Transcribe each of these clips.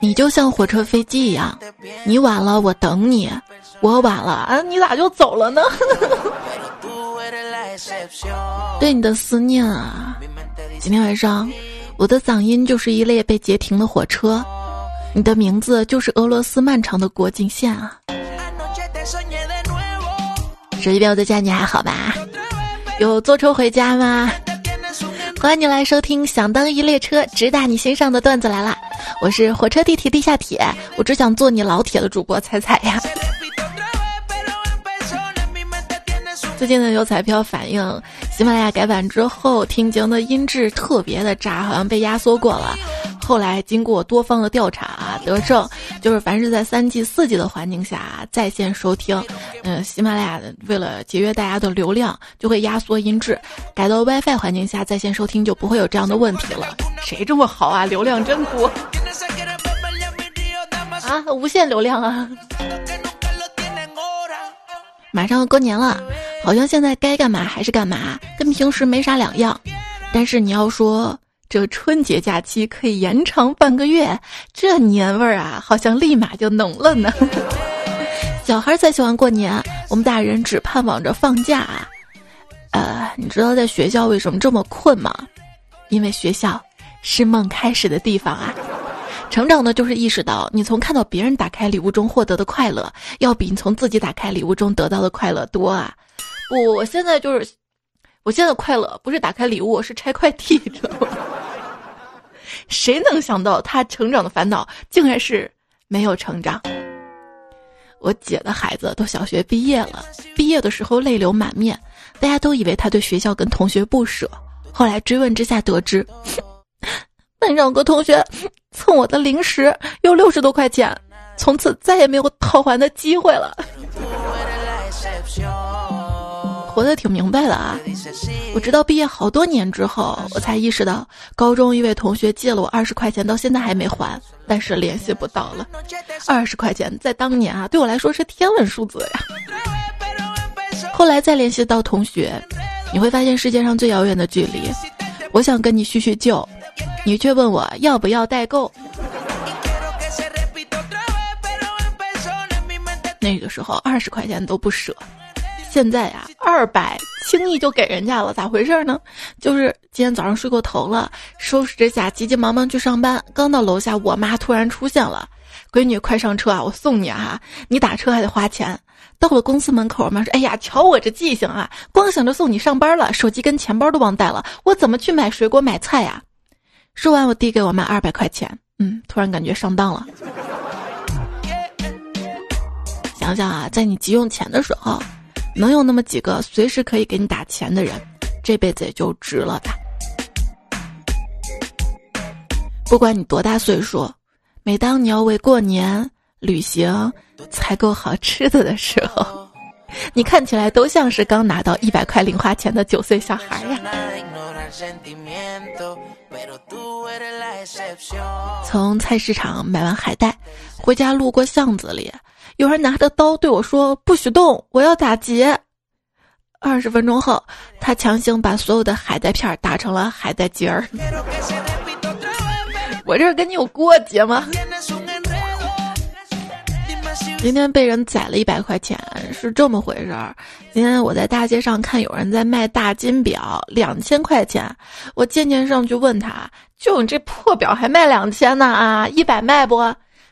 你就像火车、飞机一样，你晚了我等你，我晚了啊，你咋就走了呢？对你的思念啊，今天晚上我的嗓音就是一列被截停的火车，你的名字就是俄罗斯漫长的国境线啊。手机边我在家，你还好吧？有坐车回家吗？欢迎你来收听《想当一列车》，直达你心上的段子来啦。我是火车、地铁、地下铁，我只想做你老铁的主播彩彩呀。最近呢，有彩票反映喜马拉雅改版之后，听节目的音质特别的渣，好像被压缩过了。后来经过多方的调查啊，得证就是凡是在三 G、四 G 的环境下在线收听，嗯，喜马拉雅为了节约大家的流量，就会压缩音质。改到 WiFi 环境下在线收听就不会有这样的问题了。谁这么好啊？流量真多啊！无限流量啊！马上要过年了，好像现在该干嘛还是干嘛，跟平时没啥两样。但是你要说。这春节假期可以延长半个月，这年味儿啊，好像立马就浓了呢。小孩儿才喜欢过年，我们大人只盼望着放假。啊。呃，你知道在学校为什么这么困吗？因为学校是梦开始的地方啊。成长呢，就是意识到你从看到别人打开礼物中获得的快乐，要比你从自己打开礼物中得到的快乐多啊。我，我现在就是。我现在快乐不是打开礼物，是拆快递，知道吗？谁能想到他成长的烦恼竟然是没有成长？我姐的孩子都小学毕业了，毕业的时候泪流满面，大家都以为他对学校跟同学不舍。后来追问之下得知，班上有个同学蹭我的零食有六十多块钱，从此再也没有讨还的机会了。活得挺明白的啊！我直到毕业好多年之后，我才意识到，高中一位同学借了我二十块钱，到现在还没还，但是联系不到了。二十块钱在当年啊，对我来说是天文数字呀。后来再联系到同学，你会发现世界上最遥远的距离。我想跟你叙叙旧，你却问我要不要代购。那个时候二十块钱都不舍。现在呀，二百轻易就给人家了，咋回事呢？就是今天早上睡过头了，收拾着下，急急忙忙去上班。刚到楼下，我妈突然出现了：“闺女，快上车啊，我送你啊！你打车还得花钱。”到了公司门口，我妈说：“哎呀，瞧我这记性啊，光想着送你上班了，手机跟钱包都忘带了，我怎么去买水果买菜呀？”说完，我递给我妈二百块钱，嗯，突然感觉上当了。想想啊，在你急用钱的时候。能有那么几个随时可以给你打钱的人，这辈子也就值了吧。不管你多大岁数，每当你要为过年、旅行采购好吃的的时候，你看起来都像是刚拿到一百块零花钱的九岁小孩呀。从菜市场买完海带，回家路过巷子里。有人拿着刀对我说：“不许动，我要打结。”二十分钟后，他强行把所有的海带片打成了海带结儿。我这跟你有过节吗？今天被人宰了一百块钱，是这么回事儿。今天我在大街上看有人在卖大金表，两千块钱。我渐渐上去问他：“就你这破表还卖两千呢？啊，一百卖不？”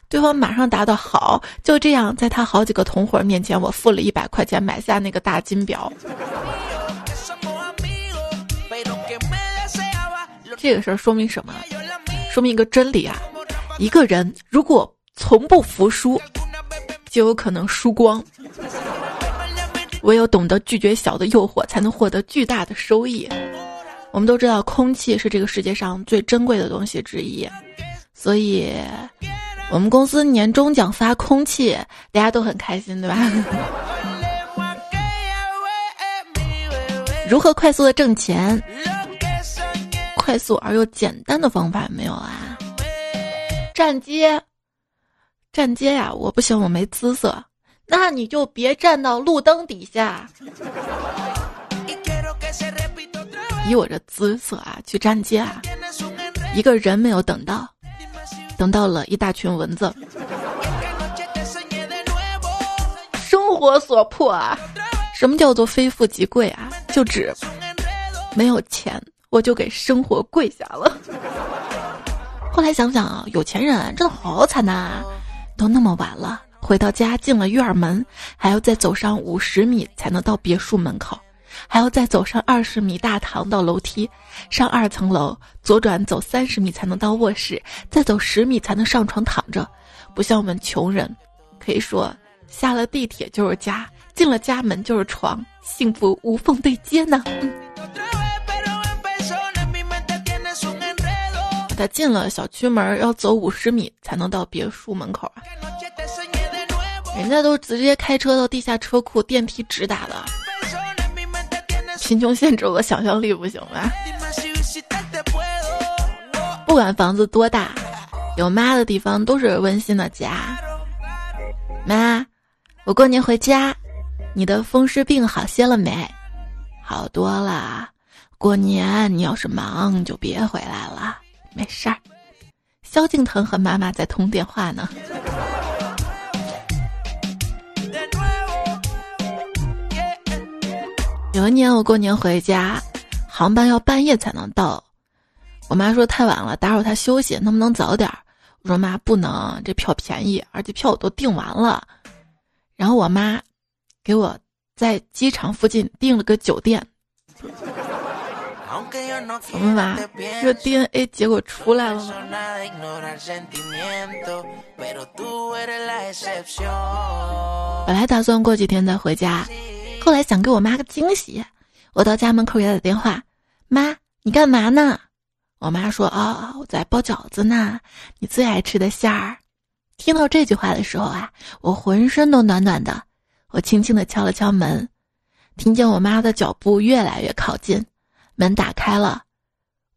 对方马上答道：“好。”就这样，在他好几个同伙面前，我付了一百块钱买下那个大金表。这个事儿说明什么？说明一个真理啊！一个人如果从不服输，就有可能输光。唯有懂得拒绝小的诱惑，才能获得巨大的收益。我们都知道，空气是这个世界上最珍贵的东西之一，所以。我们公司年终奖发空气，大家都很开心，对吧？如何快速的挣钱？快速而又简单的方法没有啊？站街，站街呀！我不行，我没姿色。那你就别站到路灯底下。以我这姿色啊，去站街啊！一个人没有等到，等到了一大群蚊子。生活所迫啊！什么叫做非富即贵啊？就指没有钱，我就给生活跪下了。后来想想啊，有钱人真的好惨呐！都那么晚了，回到家进了院门，还要再走上五十米才能到别墅门口，还要再走上二十米大堂到楼梯，上二层楼，左转走三十米才能到卧室，再走十米才能上床躺着。不像我们穷人，可以说下了地铁就是家，进了家门就是床，幸福无缝对接呢。他进了小区门，要走五十米才能到别墅门口啊！人家都直接开车到地下车库，电梯直达的。贫穷限制我的想象力，不行吗？不管房子多大，有妈的地方都是温馨的家。妈，我过年回家，你的风湿病好些了没？好多了。过年你要是忙，就别回来了。没事儿，萧敬腾和妈妈在通电话呢。有一年我过年回家，航班要半夜才能到，我妈说太晚了，打扰她休息，能不能早点？我说妈不能，这票便宜，而且票我都订完了。然后我妈给我在机场附近订了个酒店。怎么吧？这 DNA 结果出来了吗？本来打算过几天再回家，后来想给我妈个惊喜，我到家门口给她打电话：“妈，你干嘛呢？”我妈说：“啊，我在包饺子呢，你最爱吃的馅儿。”听到这句话的时候啊，我浑身都暖暖的。我轻轻的敲了敲门，听见我妈的脚步越来越靠近。门打开了，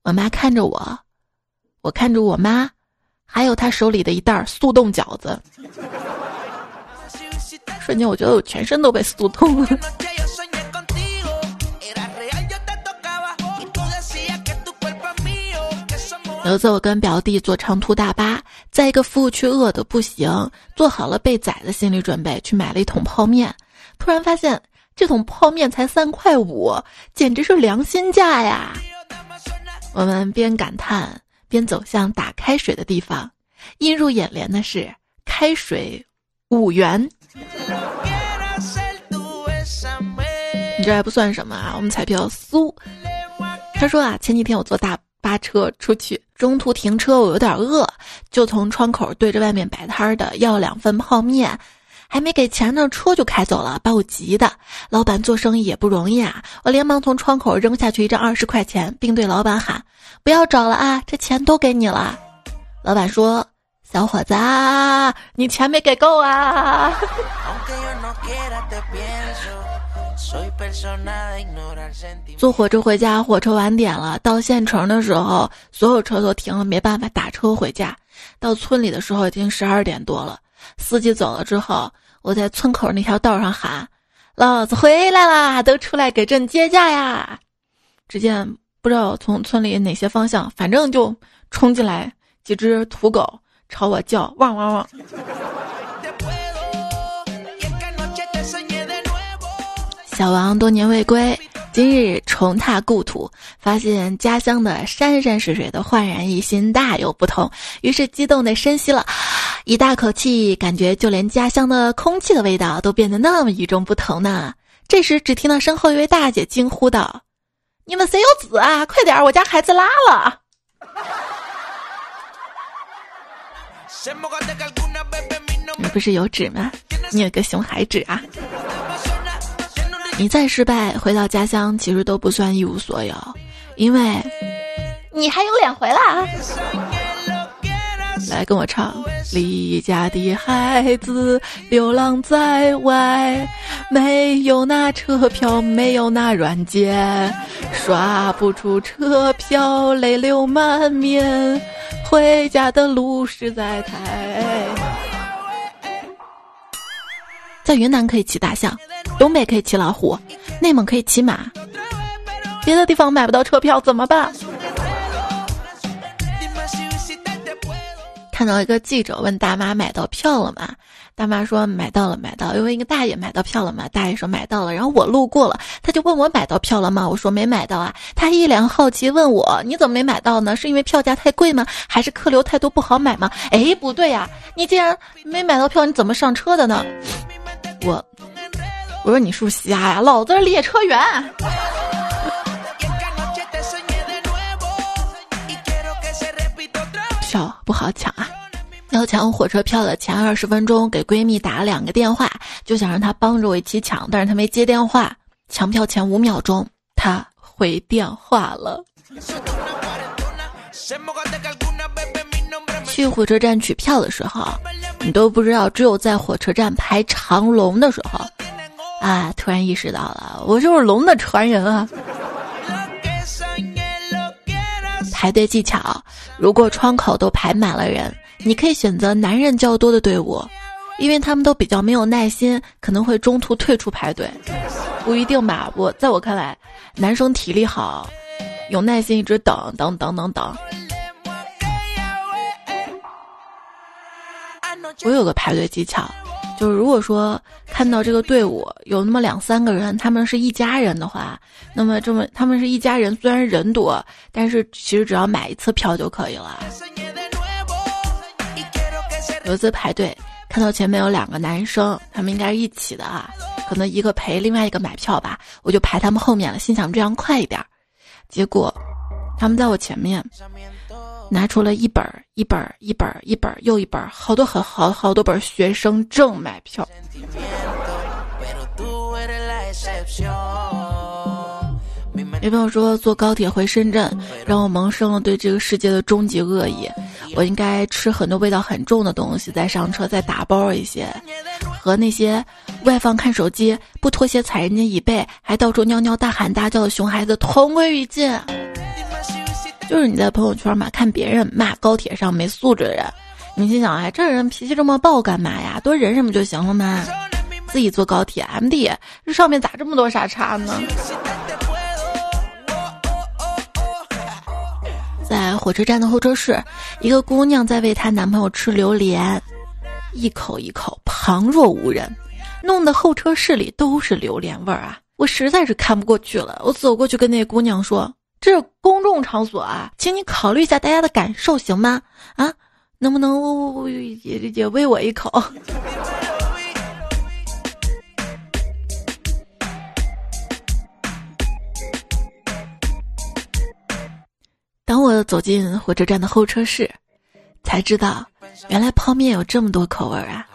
我妈看着我，我看着我妈，还有她手里的一袋速冻饺子。瞬间，我觉得我全身都被酥痛了。有一次，我跟表弟坐长途大巴，在一个服务区饿得不行，做好了被宰的心理准备，去买了一桶泡面，突然发现。这桶泡面才三块五，简直是良心价呀！我们边感叹边走向打开水的地方，映入眼帘的是开水五元。你这还不算什么啊，我们彩票苏，他说啊，前几天我坐大巴车出去，中途停车，我有点饿，就从窗口对着外面摆摊的要两份泡面。还没给钱呢，车就开走了，把我急的。老板做生意也不容易啊，我连忙从窗口扔下去一张二十块钱，并对老板喊：“不要找了啊，这钱都给你了。”老板说：“小伙子，你钱没给够啊。”坐火车回家，火车晚点了，到县城的时候，所有车都停了，没办法打车回家。到村里的时候，已经十二点多了。司机走了之后，我在村口那条道上喊：“老子回来啦，都出来给朕接驾呀！”只见不知道从村里哪些方向，反正就冲进来几只土狗，朝我叫：“汪汪汪！”小王多年未归。今日重踏故土，发现家乡的山山水水都焕然一新，大有不同。于是激动地深吸了一大口气，感觉就连家乡的空气的味道都变得那么与众不同呢。这时，只听到身后一位大姐惊呼道：“你们谁有子啊？快点，我家孩子拉了！”你不是有纸吗？你有个熊孩纸啊！你再失败，回到家乡其实都不算一无所有，因为你还有脸回来！来跟我唱，离家的孩子流浪在外，没有那车票，没有那软件，刷不出车票，泪流满面，回家的路实在太……在云南可以骑大象。东北可以骑老虎，内蒙可以骑马，别的地方买不到车票怎么办？看到一个记者问大妈买到票了吗？大妈说买到了，买到。又问一个大爷买到票了吗？大爷说买到了。然后我路过了，他就问我买到票了吗？我说没买到啊。他一脸好奇问我你怎么没买到呢？是因为票价太贵吗？还是客流太多不好买吗？哎，不对呀，你既然没买到票，你怎么上车的呢？我我说你是不是瞎呀？老子是列车员。票不好抢啊！要抢火车票的前二十分钟，给闺蜜打了两个电话，就想让她帮着我一起抢，但是她没接电话。抢票前五秒钟，她回电话了。去火车站取票的时候，你都不知道，只有在火车站排长龙的时候，啊，突然意识到了，我就是龙的传人啊！排队技巧：如果窗口都排满了人，你可以选择男人较多的队伍，因为他们都比较没有耐心，可能会中途退出排队。不一定吧？我在我看来，男生体力好，有耐心一直等等等等等。我有个排队技巧。就是如果说看到这个队伍有那么两三个人，他们是一家人的话，那么这么他们是一家人，虽然人多，但是其实只要买一次票就可以了。有一次排队看到前面有两个男生，他们应该是一起的啊，可能一个陪另外一个买票吧，我就排他们后面了，心想这样快一点。结果他们在我前面。拿出了一本一本一本一本又一本，好多很好好多本学生证买票。有朋友说坐高铁回深圳，让我萌生了对这个世界的终极恶意。我应该吃很多味道很重的东西，再上车，再打包一些，和那些外放看手机、不脱鞋踩人家椅背，还到处尿尿大喊大叫的熊孩子同归于尽。就是你在朋友圈嘛，看别人骂高铁上没素质的人，你心想哎，这人脾气这么暴干嘛呀？多忍忍不就行了吗？自己坐高铁，M D，这上面咋这么多傻叉呢？在火车站的候车室，一个姑娘在喂她男朋友吃榴莲，一口一口，旁若无人，弄得候车室里都是榴莲味儿啊！我实在是看不过去了，我走过去跟那姑娘说。这是公众场所啊，请你考虑一下大家的感受，行吗？啊，能不能也也喂我一口？当我走进火车站的候车室，才知道原来泡面有这么多口味啊！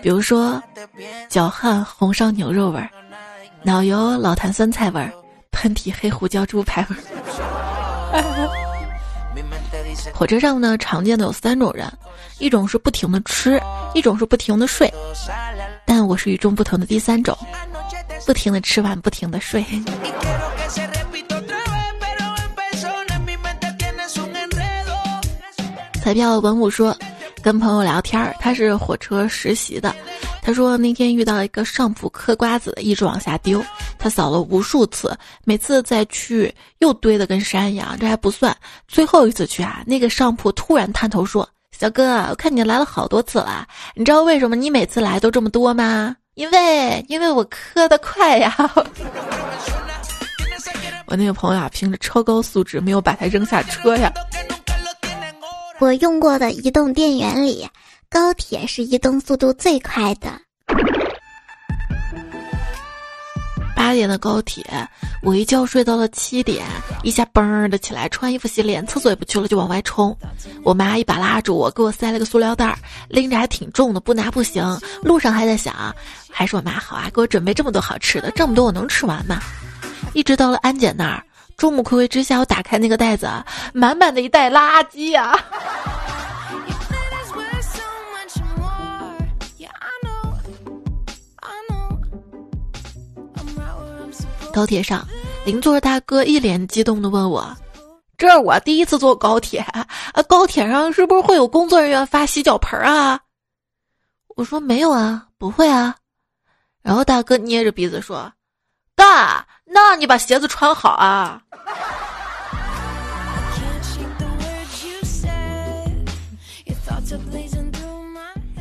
比如说，脚汗红烧牛肉味儿，脑油老坛酸菜味儿。喷嚏黑胡椒猪排味。火车上呢，常见的有三种人，一种是不停的吃，一种是不停的睡，但我是与众不同的第三种，不停的吃完，不停的睡。彩票文武说。跟朋友聊天，他是火车实习的。他说那天遇到一个上铺嗑瓜子的，一直往下丢。他扫了无数次，每次再去又堆得跟山一样。这还不算，最后一次去啊，那个上铺突然探头说：“小哥，我看你来了好多次了，你知道为什么你每次来都这么多吗？因为因为我磕得快呀。”我那个朋友啊，凭着超高素质，没有把他扔下车呀。我用过的移动电源里，高铁是移动速度最快的。八点的高铁，我一觉睡到了七点，一下嘣的起来，穿衣服洗脸，厕所也不去了，就往外冲。我妈一把拉住我，给我塞了个塑料袋，拎着还挺重的，不拿不行。路上还在想，还是我妈好啊，给我准备这么多好吃的，这么多我能吃完吗？一直到了安检那儿。众目睽睽之下，我打开那个袋子，满满的一袋垃圾呀！高铁上，邻座大哥一脸激动地问我：“这是我第一次坐高铁啊，高铁上是不是会有工作人员发洗脚盆啊？”我说：“没有啊，不会啊。”然后大哥捏着鼻子说：“大。”那你把鞋子穿好啊！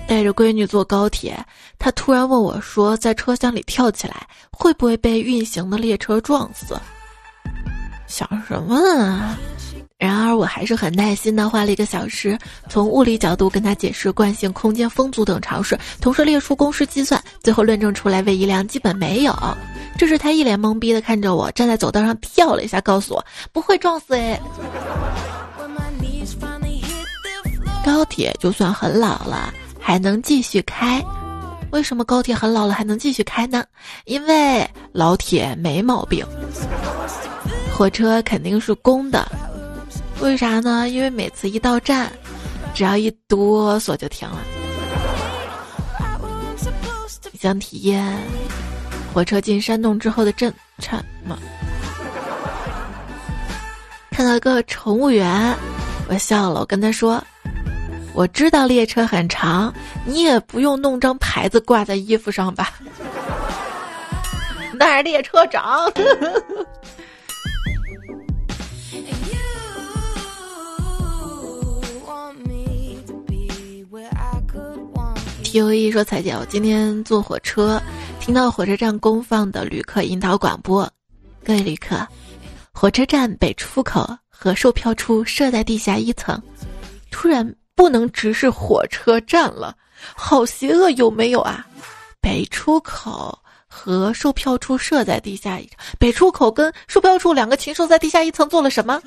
带着闺女坐高铁，他突然问我说：“在车厢里跳起来，会不会被运行的列车撞死？”想什么啊？然而我还是很耐心的花了一个小时，从物理角度跟他解释惯性、空间风阻等常识，同时列出公式计算，最后论证出来位移量基本没有。这时他一脸懵逼的看着我，站在走道上跳了一下，告诉我不会撞死哎。高铁就算很老了。还能继续开？为什么高铁很老了还能继续开呢？因为老铁没毛病。火车肯定是公的，为啥呢？因为每次一到站，只要一哆嗦就停了。想体验火车进山洞之后的震颤吗？看到一个乘务员，我笑了，我跟他说。我知道列车很长，你也不用弄张牌子挂在衣服上吧。那是列车长。T O E 说：“彩姐，我今天坐火车，听到火车站公放的旅客引导广播，各位旅客，火车站北出口和售票处设在地下一层。”突然。不能直视火车站了，好邪恶有没有啊？北出口和售票处设在地下一层，北出口跟售票处两个禽兽在地下一层做了什么？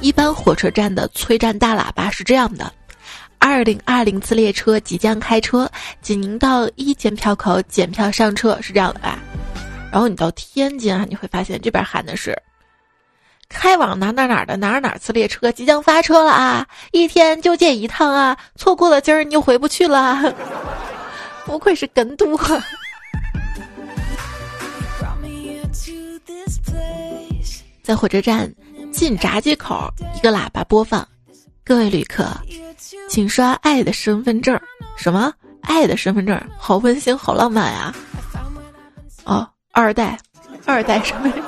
一般火车站的催站大喇叭是这样的：二零二零次列车即将开车，请您到一检票口检票上车，是这样的吧？然后你到天津啊，你会发现这边喊的是。开往哪哪哪的哪哪次列车即将发车了啊！一天就见一趟啊！错过了今儿你就回不去了。不愧是跟读。在火车站进闸机口，一个喇叭播放：“各位旅客，请刷爱的身份证。”什么？爱的身份证？好温馨，好浪漫呀！哦，二代，二代身份证。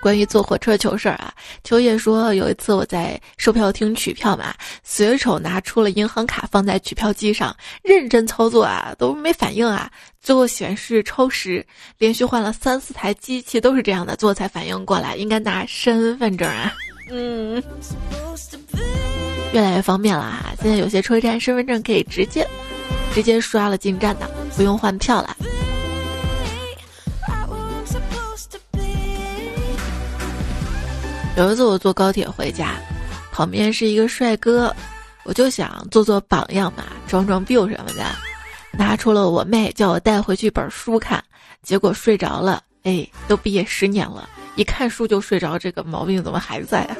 关于坐火车糗事儿啊，秋叶说有一次我在售票厅取票嘛，随手拿出了银行卡放在取票机上，认真操作啊都没反应啊，最后显示超时，连续换了三四台机器都是这样的，最后才反应过来应该拿身份证啊。嗯，越来越方便了哈，现在有些车站身份证可以直接直接刷了进站的，不用换票了。有一次我坐高铁回家，旁边是一个帅哥，我就想做做榜样嘛，装装逼什么的，拿出了我妹叫我带回去本书看，结果睡着了。哎，都毕业十年了，一看书就睡着，这个毛病怎么还在啊？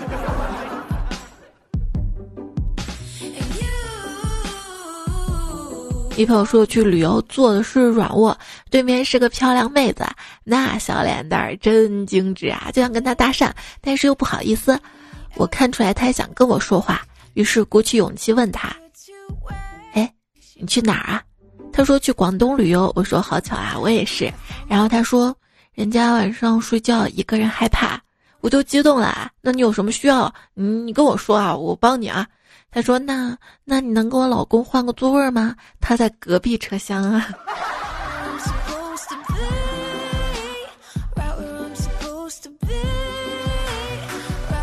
一朋友说去旅游坐的是软卧，对面是个漂亮妹子，那小脸蛋儿真精致啊，就想跟她搭讪，但是又不好意思。我看出来她想跟我说话，于是鼓起勇气问她：“哎，你去哪儿啊？”她说去广东旅游。我说好巧啊，我也是。然后她说人家晚上睡觉一个人害怕，我就激动了。那你有什么需要？你你跟我说啊，我帮你啊。他说：“那那你能跟我老公换个座位吗？他在隔壁车厢啊。”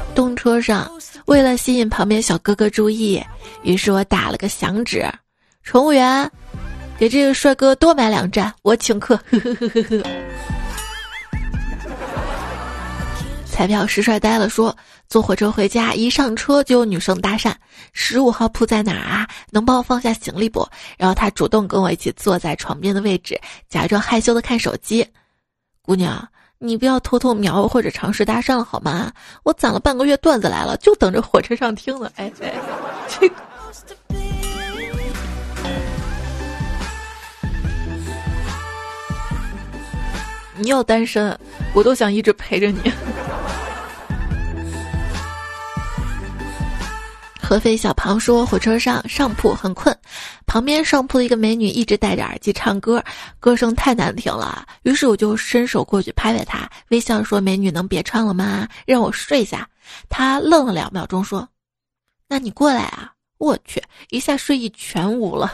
动车上，为了吸引旁边小哥哥注意，于是我打了个响指：“乘务员，给这个帅哥多买两站，我请客。”呵呵呵呵呵。彩票实帅呆了，说。坐火车回家，一上车就有女生搭讪：“十五号铺在哪儿啊？能帮我放下行李不？”然后他主动跟我一起坐在床边的位置，假装害羞的看手机。姑娘，你不要偷偷瞄或者尝试搭讪了好吗？我攒了半个月段子来了，就等着火车上听呢。哎，这，你要单身，我都想一直陪着你。合肥小庞说：“火车上上铺很困，旁边上铺的一个美女一直戴着耳机唱歌，歌声太难听了。于是我就伸手过去拍拍她，微笑说：‘美女能别唱了吗？让我睡下。’她愣了两秒钟说：‘那你过来啊！’我去，一下睡意全无了。”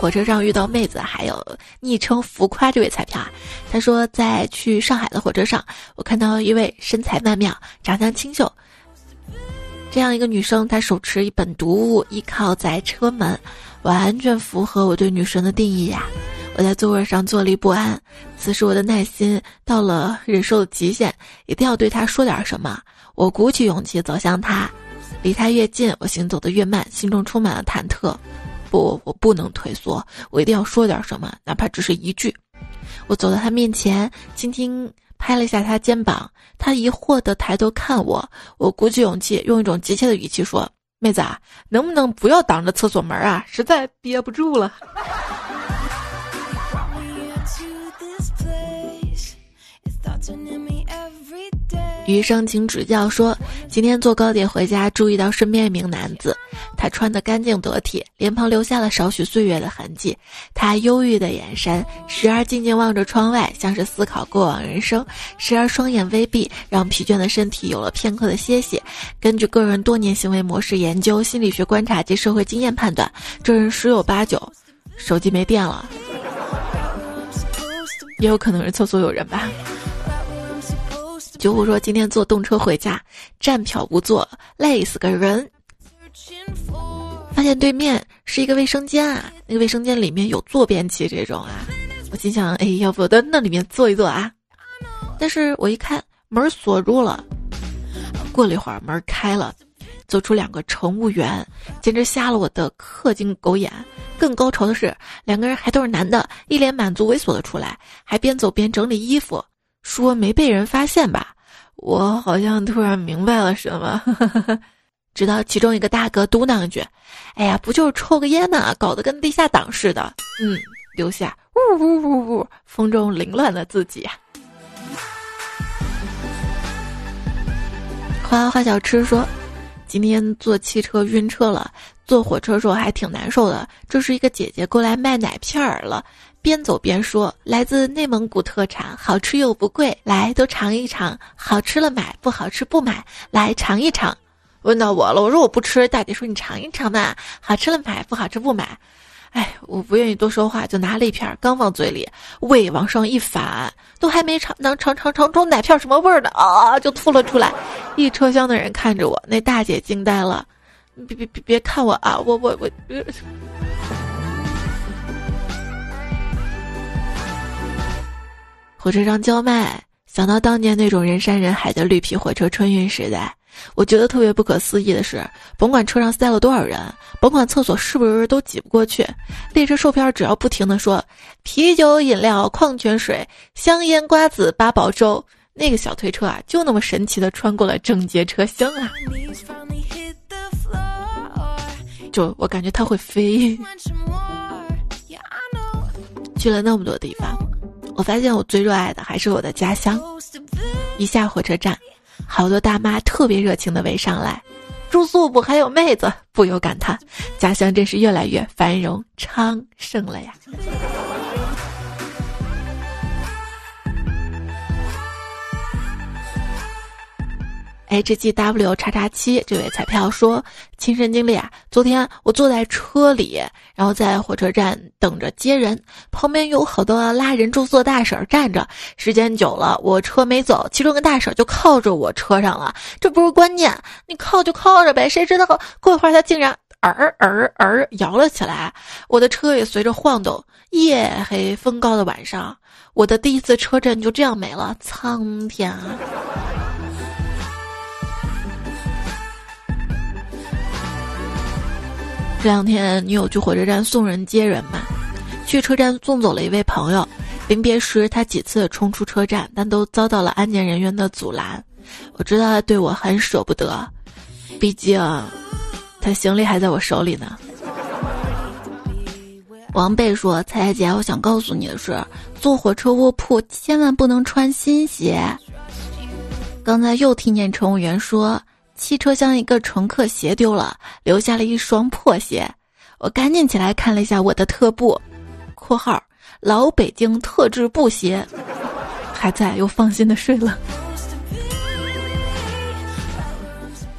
火车上遇到妹子，还有昵称“浮夸”这位彩票啊，他说在去上海的火车上，我看到一位身材曼妙、长相清秀这样一个女生，她手持一本读物，依靠在车门，完全符合我对女神的定义呀！我在座位上坐立不安，此时我的耐心到了忍受的极限，一定要对她说点什么。我鼓起勇气走向她，离她越近，我行走的越慢，心中充满了忐忑。不，我不能退缩，我一定要说点什么，哪怕只是一句。我走到他面前，轻轻拍了一下他肩膀，他疑惑的抬头看我，我鼓起勇气，用一种急切的语气说：“妹子啊，能不能不要挡着厕所门啊？实在憋不住了。”余生，请指教。说今天坐高铁回家，注意到身边一名男子，他穿得干净得体，脸庞留下了少许岁月的痕迹。他忧郁的眼神，时而静静望着窗外，像是思考过往人生；时而双眼微闭，让疲倦的身体有了片刻的歇息。根据个人多年行为模式研究、心理学观察及社会经验判断，这人十有八九手机没电了，也有可能是厕所有人吧。九虎说：“今天坐动车回家，站票不坐，累死个人。发现对面是一个卫生间啊，那个卫生间里面有坐便器这种啊。我心想，哎，要不到那里面坐一坐啊？但是我一看门锁住了。过了一会儿，门开了，走出两个乘务员，简直瞎了我的氪金狗眼。更高潮的是，两个人还都是男的，一脸满足猥琐的出来，还边走边整理衣服。”说没被人发现吧？我好像突然明白了什么，直到其中一个大哥嘟囔一句：“哎呀，不就是抽个烟呢，搞得跟地下党似的。”嗯，留下呜呜呜呜风中凌乱的自己。花花小吃说：“今天坐汽车晕车了，坐火车时候还挺难受的。这是一个姐姐过来卖奶片儿了。”边走边说：“来自内蒙古特产，好吃又不贵，来都尝一尝。好吃了买，不好吃不买，来尝一尝。”问到我了，我说我不吃。大姐说：“你尝一尝嘛，好吃了买，不好吃不买。”哎，我不愿意多说话，就拿了一片，刚放嘴里，胃往上一反，都还没尝能尝尝尝出奶片什么味儿呢啊，就吐了出来。一车厢的人看着我，那大姐惊呆了。别别别别看我啊，我我我。火车上叫卖，想到当年那种人山人海的绿皮火车春运时代，我觉得特别不可思议的是，甭管车上塞了多少人，甭管厕所是不是都挤不过去，列车售票只要不停的说啤酒、饮料、矿泉水、香烟、瓜子、八宝粥，那个小推车啊，就那么神奇的穿过了整节车厢啊！就我感觉它会飞，去了那么多地方。我发现我最热爱的还是我的家乡。一下火车站，好多大妈特别热情的围上来，住宿不还有妹子？不由感叹，家乡真是越来越繁荣昌盛了呀。H G W 叉叉七这位彩票说，亲身经历啊，昨天我坐在车里，然后在火车站等着接人，旁边有好多拉人住宿的大婶站着，时间久了，我车没走，其中个大婶就靠着我车上了，这不是关键，你靠就靠着呗，谁知道过一会儿他竟然儿儿儿摇了起来，我的车也随着晃动，夜黑风高的晚上，我的第一次车震就这样没了，苍天啊！这两天女友去火车站送人接人嘛，去车站送走了一位朋友。临别时，他几次冲出车站，但都遭到了安检人员的阻拦。我知道他对我很舍不得，毕竟他行李还在我手里呢。王贝说：“彩彩姐，我想告诉你的是，坐火车卧铺千万不能穿新鞋。”刚才又听见乘务员说，汽车厢一个乘客鞋丢了，留下了一双破鞋。我赶紧起来看了一下我的特步（括号老北京特制布鞋），还在，又放心的睡了。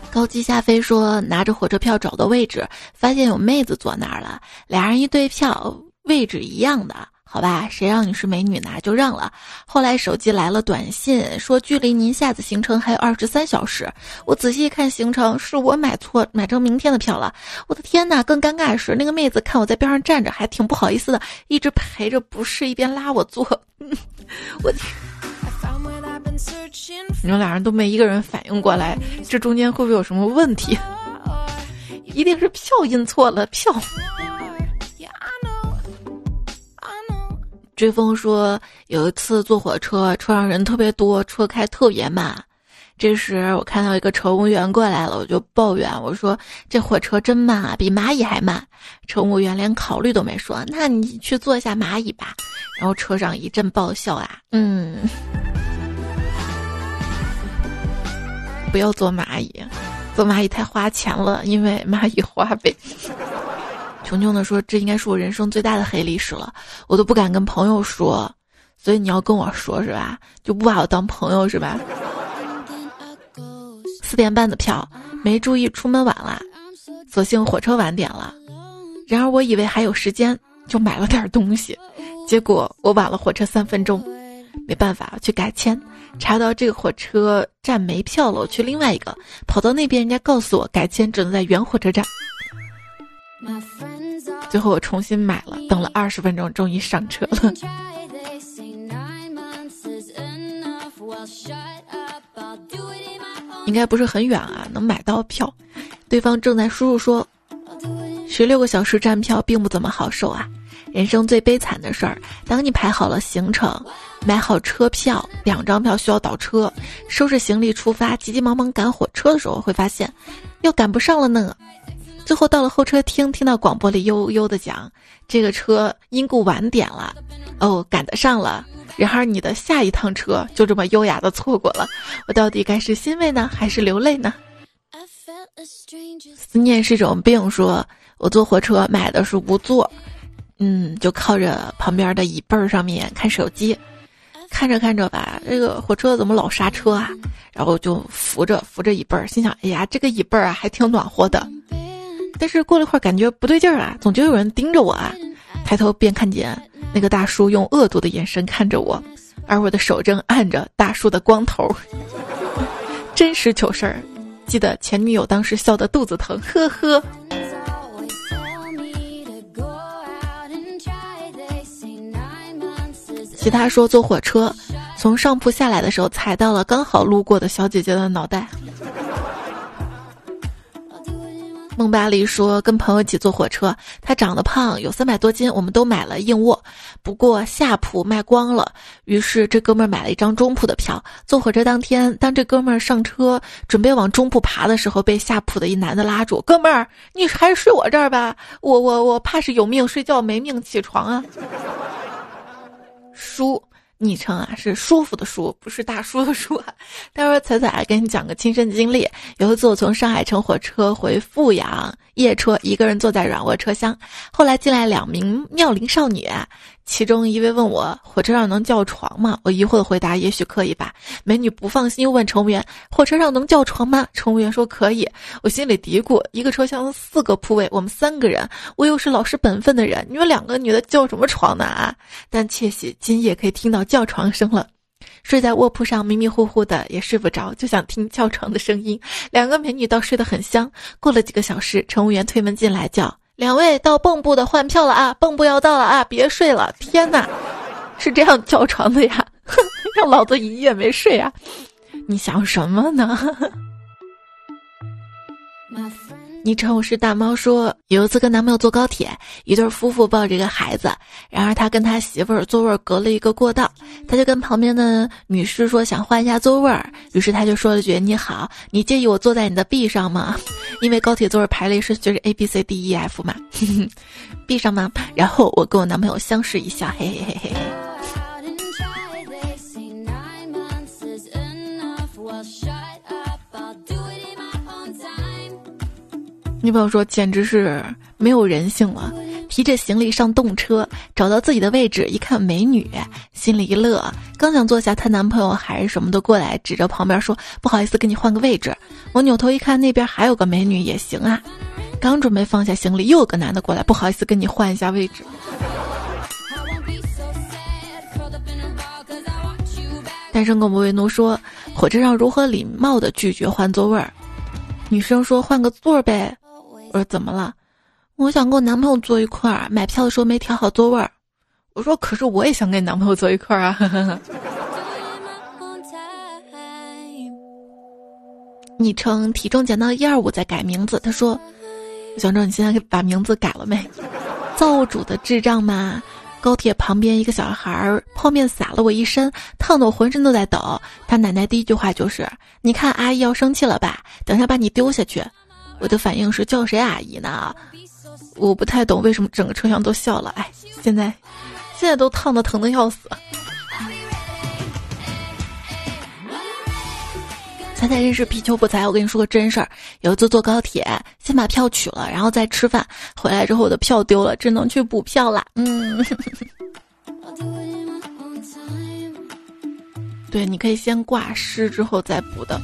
高级下飞说，拿着火车票找到位置，发现有妹子坐那儿了，俩人一对票，位置一样的。好吧，谁让你是美女呢？就让了。后来手机来了短信，说距离您下次行程还有二十三小时。我仔细一看行程，是我买错，买成明天的票了。我的天哪！更尴尬的是，那个妹子看我在边上站着，还挺不好意思的，一直陪着不是，一边拉我坐。我天！你们俩人都没一个人反应过来，这中间会不会有什么问题？一定是票印错了，票。追风说，有一次坐火车，车上人特别多，车开特别慢。这时我看到一个乘务员过来了，我就抱怨我说：“这火车真慢啊，比蚂蚁还慢。”乘务员连考虑都没说：“那你去坐一下蚂蚁吧。”然后车上一阵爆笑啊，嗯，不要坐蚂蚁，坐蚂蚁太花钱了，因为蚂蚁花呗。穷穷的说：“这应该是我人生最大的黑历史了，我都不敢跟朋友说，所以你要跟我说是吧？就不把我当朋友是吧？”四点半的票，没注意出门晚了，所幸火车晚点了。然而我以为还有时间，就买了点东西，结果我晚了火车三分钟，没办法去改签，查到这个火车站没票了，我去另外一个，跑到那边，人家告诉我改签只能在原火车站。最后我重新买了，等了二十分钟，终于上车了。应该不是很远啊，能买到票。对方正在输入说，十六个小时站票并不怎么好受啊。人生最悲惨的事儿，当你排好了行程，买好车票，两张票需要倒车，收拾行李出发，急急忙忙赶火车的时候，会发现，又赶不上了呢。最后到了候车厅，听到广播里悠悠的讲，这个车因故晚点了，哦，赶得上了。然而你的下一趟车就这么优雅的错过了，我到底该是欣慰呢，还是流泪呢？思念是一种病，说我坐火车买的是无座，嗯，就靠着旁边的椅背儿上面看手机，看着看着吧，这个火车怎么老刹车啊？然后就扶着扶着椅背儿，心想，哎呀，这个椅背儿啊还挺暖和的。但是过了一会儿，感觉不对劲儿啊，总觉得有人盯着我啊。抬头便看见那个大叔用恶毒的眼神看着我，而我的手正按着大叔的光头。真实糗事儿，记得前女友当时笑得肚子疼，呵呵。其他说坐火车从上铺下来的时候踩到了刚好路过的小姐姐的脑袋。孟巴黎说：“跟朋友一起坐火车，他长得胖，有三百多斤，我们都买了硬卧。不过下铺卖光了，于是这哥们儿买了一张中铺的票。坐火车当天，当这哥们儿上车准备往中铺爬的时候，被下铺的一男的拉住：‘哥们儿，你还是睡我这儿吧，我我我怕是有命睡觉没命起床啊。’叔。”昵称啊是舒服的舒，不是大叔的叔。待会儿彩彩给你讲个亲身经历。有一次我从上海乘火车回阜阳，夜车，一个人坐在软卧车厢，后来进来两名妙龄少女。其中一位问我火车上能叫床吗？我疑惑的回答：也许可以吧。美女不放心，又问乘务员：火车上能叫床吗？乘务员说可以。我心里嘀咕：一个车厢四个铺位，我们三个人，我又是老实本分的人，你们两个女的叫什么床呢啊？但窃喜，今夜可以听到叫床声了。睡在卧铺上迷迷糊糊的也睡不着，就想听叫床的声音。两个美女倒睡得很香。过了几个小时，乘务员推门进来叫。两位到蚌埠的换票了啊！蚌埠要到了啊！别睡了！天哪，是这样叫床的呀！让老子一夜没睡啊！你想什么呢？昵称我是大猫说，有一次跟男朋友坐高铁，一对夫妇抱着一个孩子，然而他跟他媳妇儿座位隔了一个过道，他就跟旁边的女士说想换一下座位儿，于是他就说了句：“你好，你介意我坐在你的 B 上吗？因为高铁座位排列顺序就是 A B C D E F 嘛，B 上吗？”然后我跟我男朋友相视一笑，嘿嘿嘿嘿嘿。女朋友说：“简直是没有人性了！提着行李上动车，找到自己的位置，一看美女，心里一乐。刚想坐下，她男朋友还是什么的过来，指着旁边说：‘不好意思，给你换个位置。’我扭头一看，那边还有个美女，也行啊。刚准备放下行李，又有个男的过来，不好意思，跟你换一下位置。单身狗不为奴说：火车上如何礼貌的拒绝换座位儿？女生说：换个座儿呗。”我说怎么了？我想跟我男朋友坐一块儿，买票的时候没调好座位儿。我说可是我也想跟你男朋友坐一块儿啊。昵称体重减到一二五再改名字，他说：“我想知道你现在把名字改了没？”造物主的智障吗？高铁旁边一个小孩儿泡面洒了我一身，烫得我浑身都在抖。他奶奶第一句话就是：“你看阿姨要生气了吧？等下把你丢下去。”我的反应是叫谁阿姨呢？我不太懂为什么整个车厢都笑了。哎，现在现在都烫的疼的要死。猜猜认识皮球不才？我跟你说个真事儿。有一次坐高铁，先把票取了，然后再吃饭。回来之后我的票丢了，只能去补票啦。嗯，对，你可以先挂失之后再补的。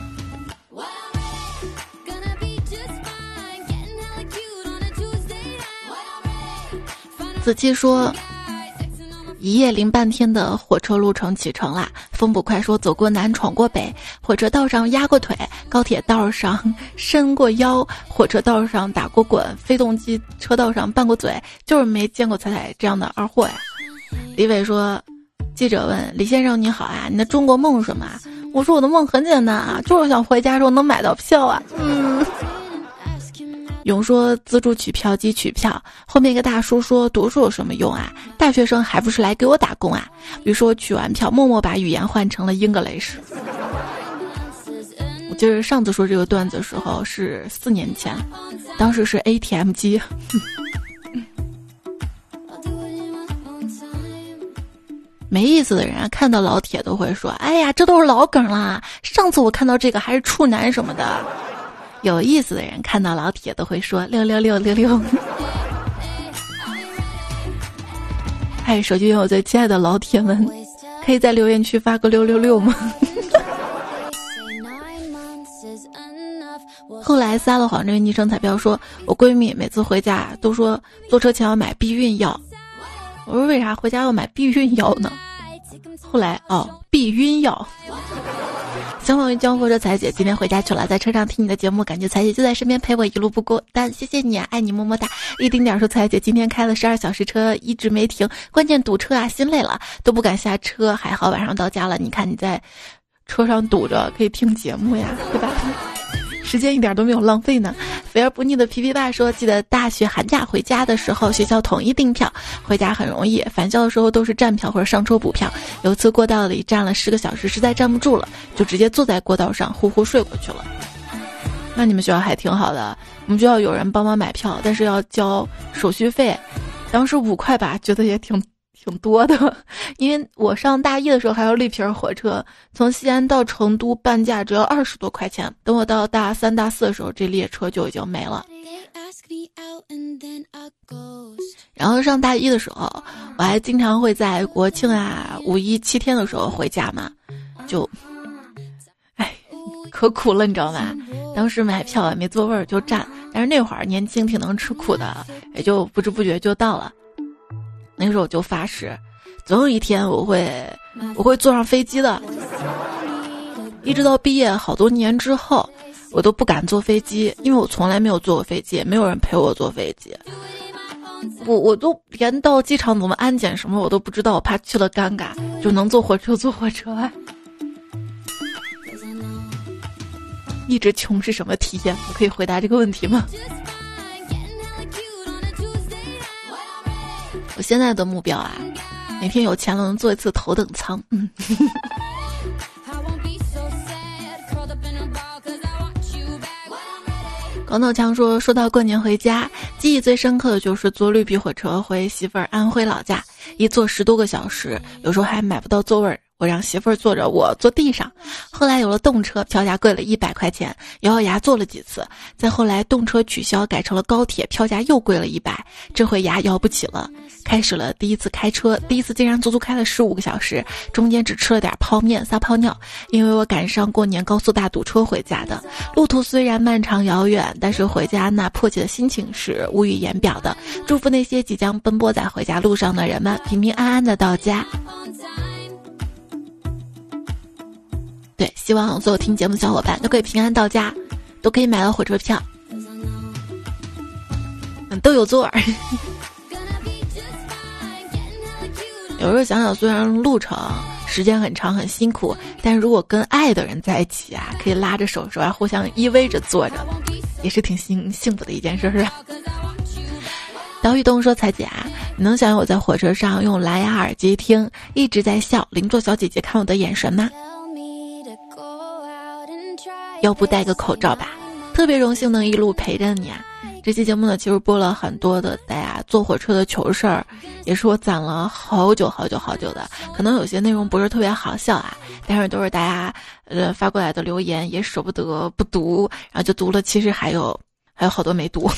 子期说：“一夜零半天的火车路程启程啦。”风不快说：“走过南，闯过北，火车道上压过腿，高铁道上伸过腰，火车道上打过滚，飞动机车道上拌过嘴，就是没见过彩彩这样的二货呀。”李伟说：“记者问李先生你好啊，你的中国梦是什么？”我说：“我的梦很简单啊，就是想回家时候能买到票啊。”嗯。勇说自助取票机取票，后面一个大叔说读书有什么用啊？大学生还不是来给我打工啊？于是我取完票，默默把语言换成了英格雷式。我就是上次说这个段子的时候是四年前，当时是 ATM 机。没意思的人啊看到老铁都会说：“哎呀，这都是老梗啦！上次我看到这个还是处男什么的。”有意思的人看到老铁都会说六六六六六。嗨，手机拥有最亲爱的老铁们，可以在留言区发个六六六吗？后来撒了谎，这位昵称彩票说，我闺蜜每次回家都说坐车前要买避孕药。我说为啥回家要买避孕药呢？后来哦，避孕药。相逢于江湖说彩姐今天回家去了，在车上听你的节目，感觉彩姐就在身边陪我一路不孤单。谢谢你，爱你么么哒。一丁点说彩姐今天开了十二小时车，一直没停，关键堵车啊，心累了都不敢下车。还好晚上到家了，你看你在车上堵着，可以听节目呀，对吧？时间一点都没有浪费呢。肥而不腻的皮皮爸说：“记得大学寒假回家的时候，学校统一订票，回家很容易。返校的时候都是站票或者上车补票。有一次过道里站了十个小时，实在站不住了，就直接坐在过道上呼呼睡过去了。那你们学校还挺好的，我们学校有人帮忙买票，但是要交手续费，当时五块吧，觉得也挺。”挺多的，因为我上大一的时候还有绿皮火车，从西安到成都半价只要二十多块钱。等我到大三、大四的时候，这列车就已经没了。然后上大一的时候，我还经常会在国庆啊、五一七天的时候回家嘛，就，哎，可苦了，你知道吗？当时买票也没座位就站，但是那会儿年轻挺能吃苦的，也就不知不觉就到了。那个时候我就发誓，总有一天我会，我会坐上飞机的。一直到毕业好多年之后，我都不敢坐飞机，因为我从来没有坐过飞机，没有人陪我坐飞机。我我都连到机场怎么安检什么我都不知道，我怕去了尴尬。就能坐火车坐火车。一直穷是什么体验？我可以回答这个问题吗？我现在的目标啊，每天有钱了能坐一次头等舱。嗯。广岛强说：“说到过年回家，记忆最深刻的就是坐绿皮火车回媳妇儿安徽老家，一坐十多个小时，有时候还买不到座位儿。我让媳妇儿坐着，我坐地上。后来有了动车，票价贵了一百块钱，咬咬牙坐了几次。再后来动车取消，改成了高铁，票价又贵了一百，这回牙咬不起了。开始了第一次开车，第一次竟然足足开了十五个小时，中间只吃了点泡面撒泡尿，因为我赶上过年高速大堵车回家的。路途虽然漫长遥远，但是回家那迫切的心情是无语言表的。祝福那些即将奔波在回家路上的人们平平安安的到家。对，希望所有听节目的小伙伴都可以平安到家，都可以买到火车票，都有座儿。有时候想想，虽然路程时间很长很辛苦，但如果跟爱的人在一起啊，可以拉着手手啊，互相依偎着坐着，也是挺幸幸福的一件事，是吧？岛屿东说：“彩姐啊，你能想象我在火车上用蓝牙耳机听，一直在笑，邻座小姐姐看我的眼神吗？要不戴个口罩吧？特别荣幸能一路陪着你啊！”这期节目呢，其实播了很多的大家坐火车的糗事儿，也是我攒了好久好久好久的。可能有些内容不是特别好笑啊，但是都是大家呃发过来的留言，也舍不得不读，然后就读了。其实还有还有好多没读。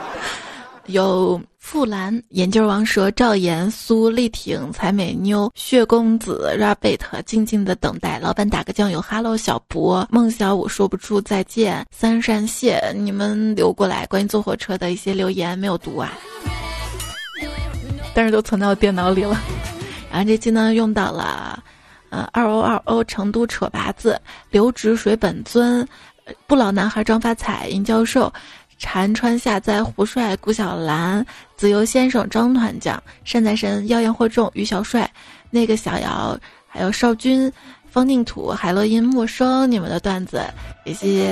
有富兰、眼镜王蛇、赵岩、苏丽婷、才美妞、血公子、Rabbit、静静的等待、老板打个酱油、Hello 小博、孟小五说不出再见、三山谢，你们留过来关于坐火车的一些留言没有读啊，但是都存到电脑里了。然后这期呢用到了，呃二 o 二 o 成都扯把子、刘直水本尊、不老男孩张发财、尹教授。禅川下栽胡帅顾小兰子由先生张团长善财神妖言惑众于小帅那个小姚还有少君方净土海洛因陌生你们的段子以及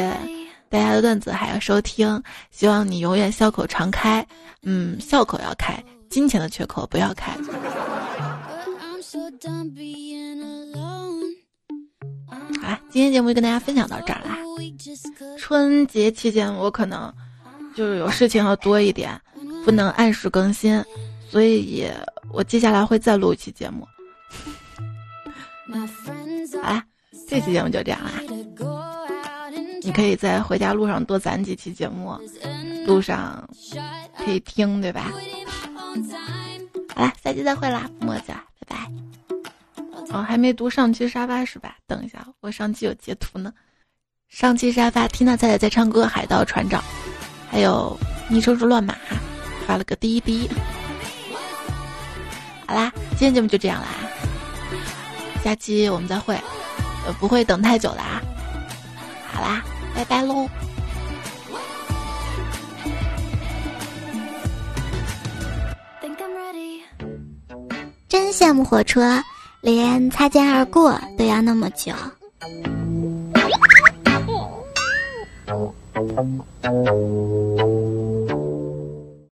大家的段子还要收听希望你永远笑口常开嗯笑口要开金钱的缺口不要开。好今天节目就跟大家分享到这儿啦。春节期间我可能。就是有事情要多一点，不能按时更新，所以我接下来会再录一期节目。好啦，这期节目就这样啦。你可以在回家路上多攒几期节目，路上可以听，对吧？好啦，下期再会啦，墨子，拜拜。哦，还没读上期沙发是吧？等一下，我上期有截图呢。上期沙发听到菜菜在唱歌，海盗船长。还有昵称是乱码，发了个滴滴。好啦，今天节目就这样啦，下期我们再会，呃，不会等太久的啊。好啦，拜拜喽。真羡慕火车，连擦肩而过都要那么久。